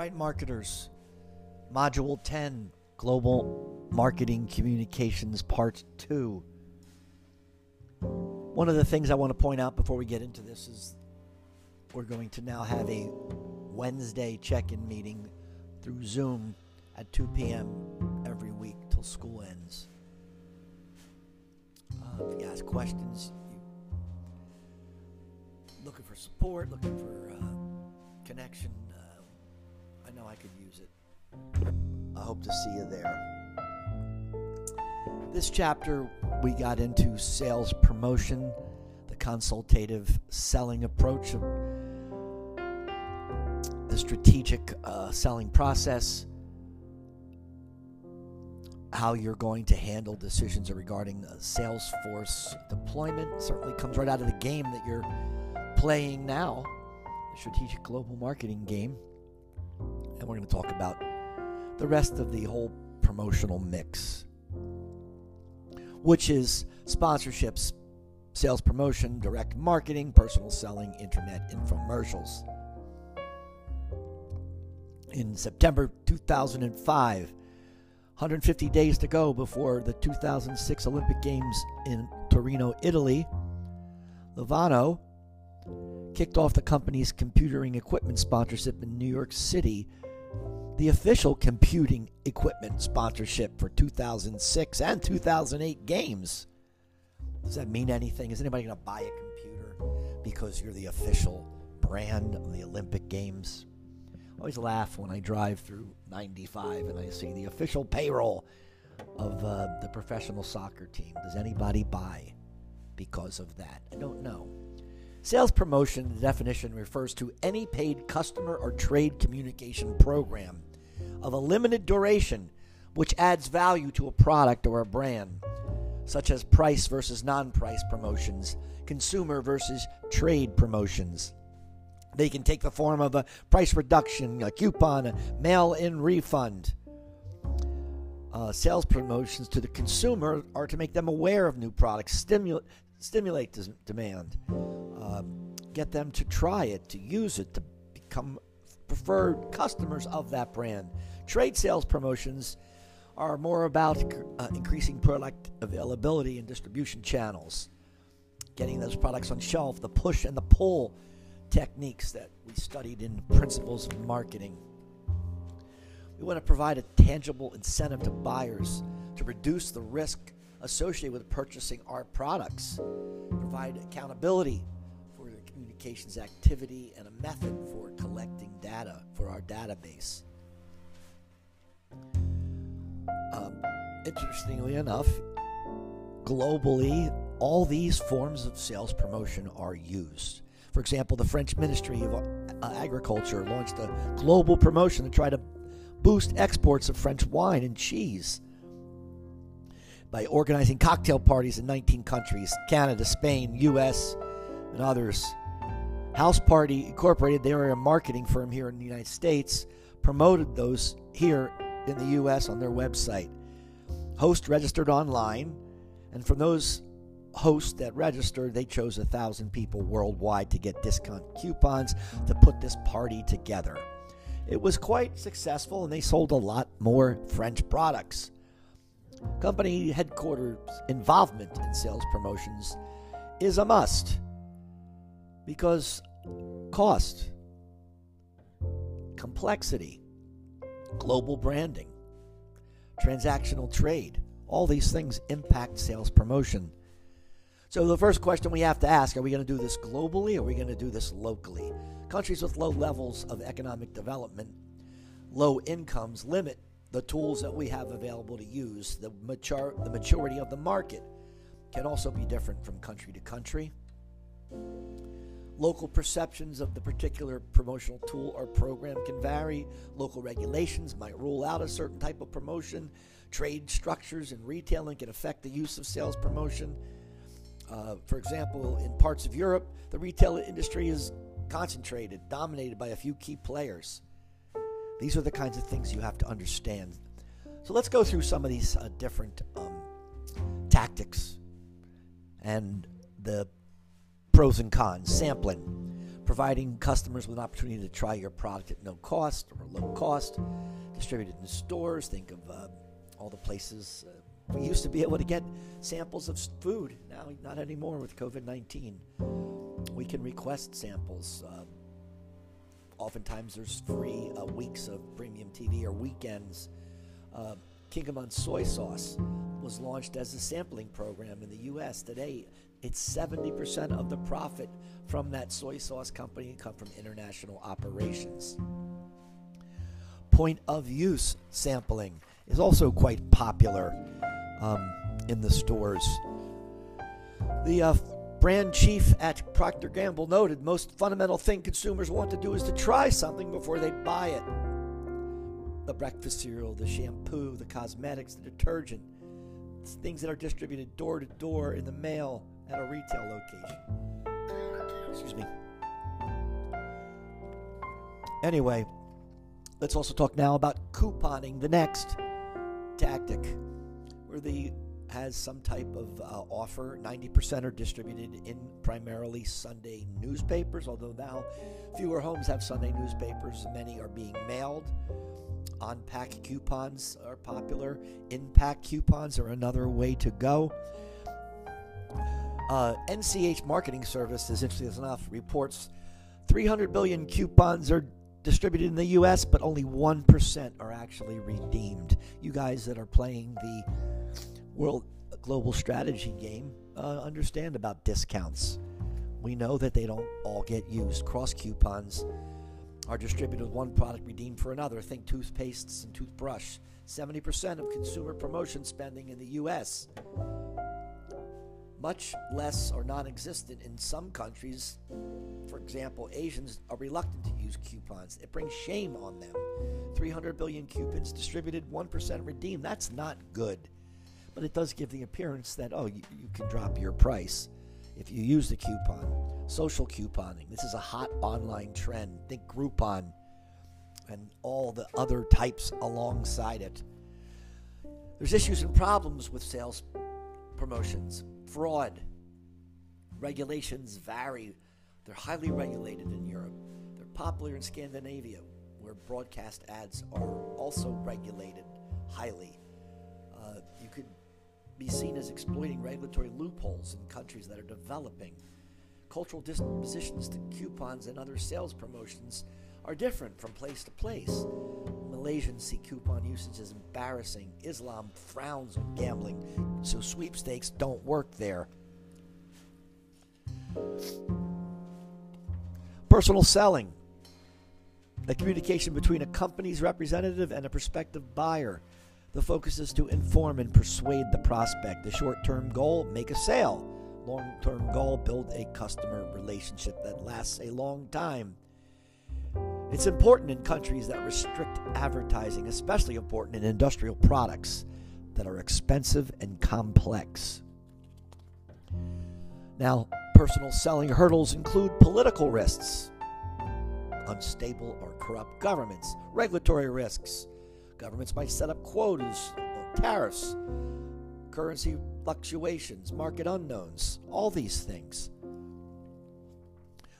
right, marketers. Module 10 Global Marketing Communications Part 2. One of the things I want to point out before we get into this is we're going to now have a Wednesday check in meeting through Zoom at 2 p.m. every week till school ends. Uh, if you ask questions, looking for support, looking for uh, connection, know I could use it. I hope to see you there. This chapter, we got into sales promotion, the consultative selling approach, the strategic uh, selling process, how you're going to handle decisions regarding sales force deployment. Certainly comes right out of the game that you're playing now, the strategic global marketing game. And we're going to talk about the rest of the whole promotional mix, which is sponsorships, sales promotion, direct marketing, personal selling, internet infomercials. In September 2005, 150 days to go before the 2006 Olympic Games in Torino, Italy, Lenovo kicked off the company's computing equipment sponsorship in New York City the official computing equipment sponsorship for 2006 and 2008 games. Does that mean anything? Is anybody going to buy a computer because you're the official brand of the Olympic Games? I always laugh when I drive through 95 and I see the official payroll of uh, the professional soccer team. Does anybody buy because of that? I don't know. Sales promotion, the definition refers to any paid customer or trade communication program of a limited duration which adds value to a product or a brand, such as price versus non price promotions, consumer versus trade promotions. They can take the form of a price reduction, a coupon, a mail in refund. Uh, sales promotions to the consumer are to make them aware of new products, stimulate, demand, uh, get them to try it, to use it, to become preferred customers of that brand. Trade sales promotions are more about uh, increasing product availability and distribution channels, getting those products on shelf, the push and the pull techniques that we studied in Principles of Marketing. We want to provide a tangible incentive to buyers to reduce the risk associated with purchasing our products, provide accountability communications activity, and a method for collecting data for our database. Um, interestingly enough, globally, all these forms of sales promotion are used. For example, the French Ministry of uh, Agriculture launched a global promotion to try to boost exports of French wine and cheese by organizing cocktail parties in 19 countries Canada, Spain, US, and others. House Party Incorporated, they are a marketing firm here in the United States, promoted those here in the US on their website. Host registered online, and from those hosts that registered, they chose a thousand people worldwide to get discount coupons to put this party together. It was quite successful, and they sold a lot more French products. Company headquarters involvement in sales promotions is a must because cost, complexity, global branding, transactional trade, all these things impact sales promotion. So, the first question we have to ask are we going to do this globally or are we going to do this locally? Countries with low levels of economic development, low incomes, limit the tools that we have available to use. The, mature, the maturity of the market can also be different from country to country. Local perceptions of the particular promotional tool or program can vary. Local regulations might rule out a certain type of promotion. Trade structures and retailing can affect the use of sales promotion. Uh, for example, in parts of Europe, the retail industry is concentrated, dominated by a few key players. These are the kinds of things you have to understand. So let's go through some of these uh, different um, tactics and the pros and cons. Sampling. providing customers with an opportunity to try your product at no cost or low cost, distributed in stores. Think of uh, all the places uh, we used to be able to get samples of food. Now, not anymore with COVID 19. We can request samples. Uh, oftentimes, there's free uh, weeks of premium TV or weekends. Uh, Kikkoman soy sauce was launched as a sampling program in the U.S. Today, it's 70% of the profit from that soy sauce company come from international operations. Point of use sampling is also quite popular um, in the stores. The uh, brand chief at Procter Gamble noted most fundamental thing consumers want to do is to try something before they buy it. The breakfast cereal, the shampoo, the cosmetics, the detergent, things that are distributed door to door in the mail at a retail location. Excuse me. Anyway, let's also talk now about couponing, the next tactic, where the has some type of uh, offer. 90% are distributed in primarily Sunday newspapers, although now fewer homes have Sunday newspapers. Many are being mailed. On pack coupons are popular. In pack coupons are another way to go. Uh, NCH Marketing Services, interestingly enough, reports 300 billion coupons are distributed in the U.S., but only 1% are actually redeemed. You guys that are playing the World Global Strategy game uh, understand about discounts. We know that they don't all get used. Cross coupons are distributed with one product redeemed for another. Think toothpastes and toothbrush. 70% of consumer promotion spending in the U.S much less or non existent in some countries. For example, Asians are reluctant to use coupons. It brings shame on them. 300 billion coupons distributed, 1% redeemed. That's not good. But it does give the appearance that, oh, you, you can drop your price if you use the coupon. Social couponing. This is a hot online trend. Think Groupon and all the other types alongside it. There's issues and problems with sales promotions fraud. Regulations vary. They're highly regulated in Europe. They're popular in Scandinavia, where broadcast ads are also regulated highly. Uh, you could be seen as exploiting regulatory loopholes in countries that are developing. Cultural dispositions to coupons and other sales promotions are different from place to place. Malaysians see coupon usage as embarrassing. Islam frowns on gambling, so sweepstakes don't work there. Personal selling. The communication between a company's representative and a prospective buyer. The focus is to inform and persuade the prospect. The short term goal make a sale. Long term goal build a customer relationship that lasts a long time. It's important in countries that restrict advertising, especially important in industrial products that are expensive and complex. Now, personal selling hurdles include political risks, unstable or corrupt governments, regulatory risks. Governments might set up quotas, or tariffs, currency fluctuations, market unknowns, all these things.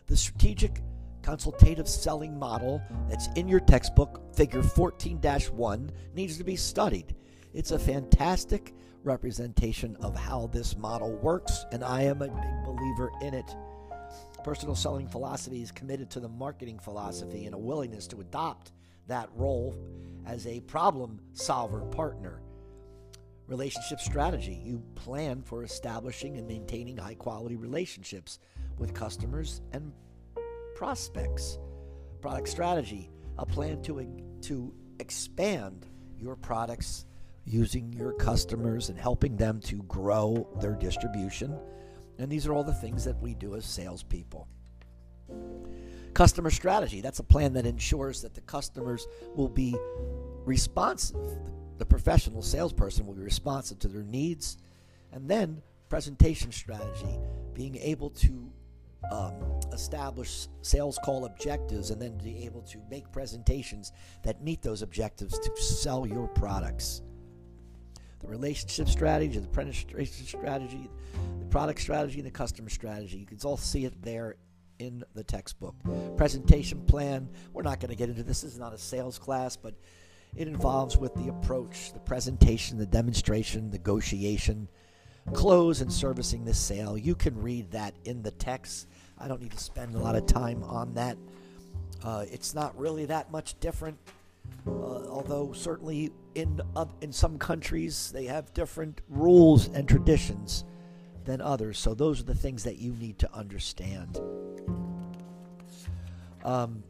The strategic consultative selling model that's in your textbook, figure 14 1, needs to be studied. It's a fantastic representation of how this model works, and I am a big believer in it. Personal selling philosophy is committed to the marketing philosophy and a willingness to adopt that role as a problem solver partner. Relationship strategy you plan for establishing and maintaining high quality relationships with customers and prospects. Product strategy, a plan to, to expand your products using your customers and helping them to grow their distribution. And these are all the things that we do as salespeople. Customer strategy, that's a plan that ensures that the customers will be responsive. The professional salesperson will be responsive to their needs. And then presentation strategy, being able to um, establish sales call objectives and then be able to make presentations that meet those objectives to sell your products. The relationship strategy, the penetration strategy, the product strategy, and the customer strategy. You can all see it there in the textbook. Presentation plan, we're not going to get into this. This is not a sales class, but it involves with the approach, the presentation, the demonstration, negotiation, close and servicing the sale. You can read that in the text. I don't need to spend a lot of time on that. Uh, it's not really that much different, uh, although certainly in uh, in some countries they have different rules and traditions than others. So those are the things that you need to understand. Um,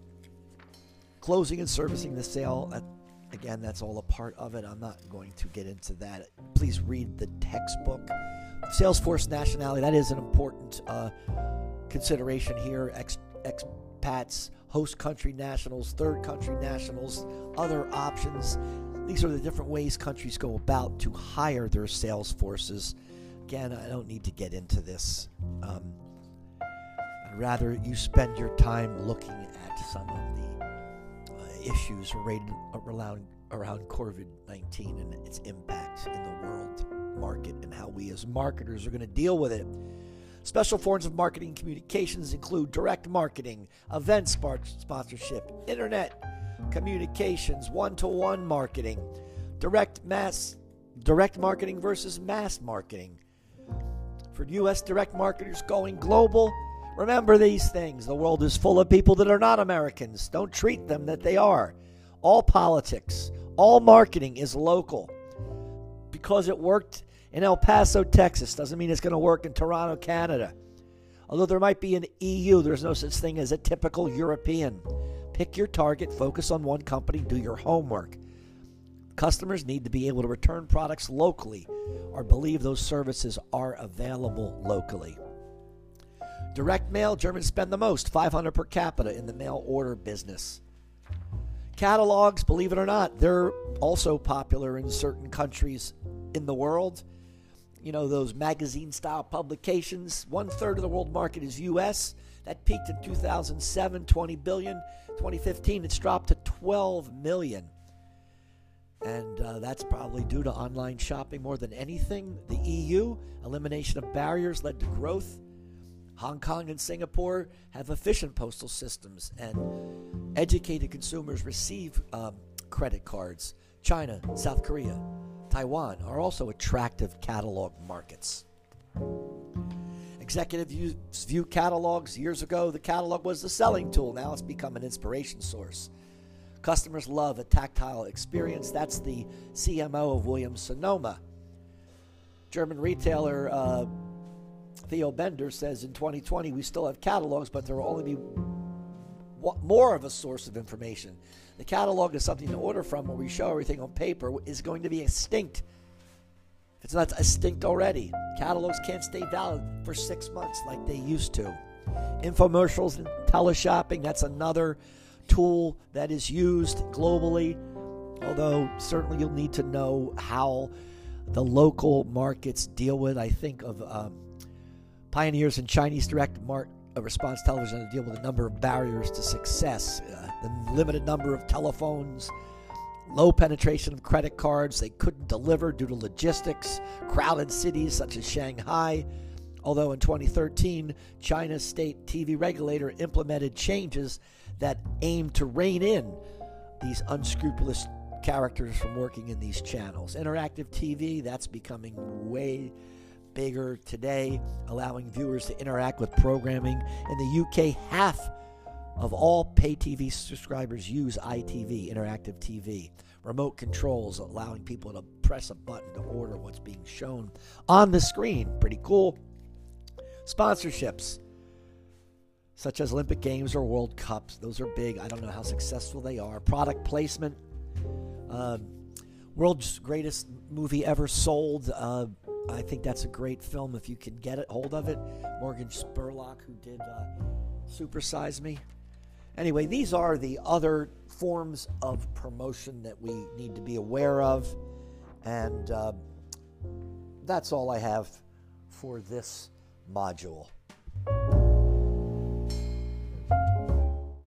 closing and servicing the sale. Again, that's all a part of it. I'm not going to get into that. Please read the textbook. Salesforce nationality, that is an important uh, consideration here. Ex- expats, host country nationals, third country nationals, other options. These are the different ways countries go about to hire their sales forces. Again, I don't need to get into this. Um, rather you spend your time looking at some of the issues related uh, around around COVID 19 and its impact in the world market and how we as marketers are going to deal with it. Special forms of marketing communications include direct marketing, event sponsorship, internet communications, one-to-one marketing, direct mass direct marketing versus mass marketing. For US direct marketers going global, remember these things. The world is full of people that are not Americans. Don't treat them that they are. All politics, all marketing is local. Because it worked in El Paso, Texas, doesn't mean it's going to work in Toronto, Canada. Although there might be an EU, there's no such thing as a typical European. Pick your target, focus on one company, do your homework. Customers need to be able to return products locally or believe those services are available locally. Direct mail, Germans spend the most, 500 per capita in the mail order business. Catalogs, believe it or not, they're also popular in certain countries in the world. You know, those magazine style publications. One third of the world market is US. That peaked in 2007, 20 billion. 2015, it's dropped to 12 million. And uh, that's probably due to online shopping more than anything. The EU, elimination of barriers led to growth. Hong Kong and Singapore have efficient postal systems, and educated consumers receive um, credit cards. China, South Korea, Taiwan are also attractive catalog markets. Executive view catalogs. Years ago, the catalog was the selling tool. Now it's become an inspiration source. Customers love a tactile experience. That's the CMO of Williams Sonoma. German retailer uh, Theo Bender says in 2020 we still have catalogs, but there will only be more of a source of information. The catalog is something to order from where we show everything on paper is going to be extinct. If it's not extinct already, catalogs can't stay valid for six months like they used to. Infomercials and teleshopping, that's another tool that is used globally, although certainly you'll need to know how the local markets deal with. I think of um, pioneers in Chinese direct mar- uh, response television to deal with a number of barriers to success, uh, the limited number of telephones, low penetration of credit cards they couldn't deliver due to logistics, crowded cities such as Shanghai. Although in 2013, China's state TV regulator implemented changes that aimed to rein in these unscrupulous characters from working in these channels. Interactive TV, that's becoming way bigger today, allowing viewers to interact with programming. In the UK, half of all pay TV subscribers use ITV, interactive TV. Remote controls allowing people to press a button to order what's being shown on the screen. Pretty cool. Sponsorships, such as Olympic Games or World Cups, those are big. I don't know how successful they are. Product placement. Um, world's greatest movie ever sold. Uh, I think that's a great film if you can get it, hold of it. Morgan Spurlock, who did uh, Super Size Me. Anyway, these are the other forms of promotion that we need to be aware of. And uh, that's all I have for this module.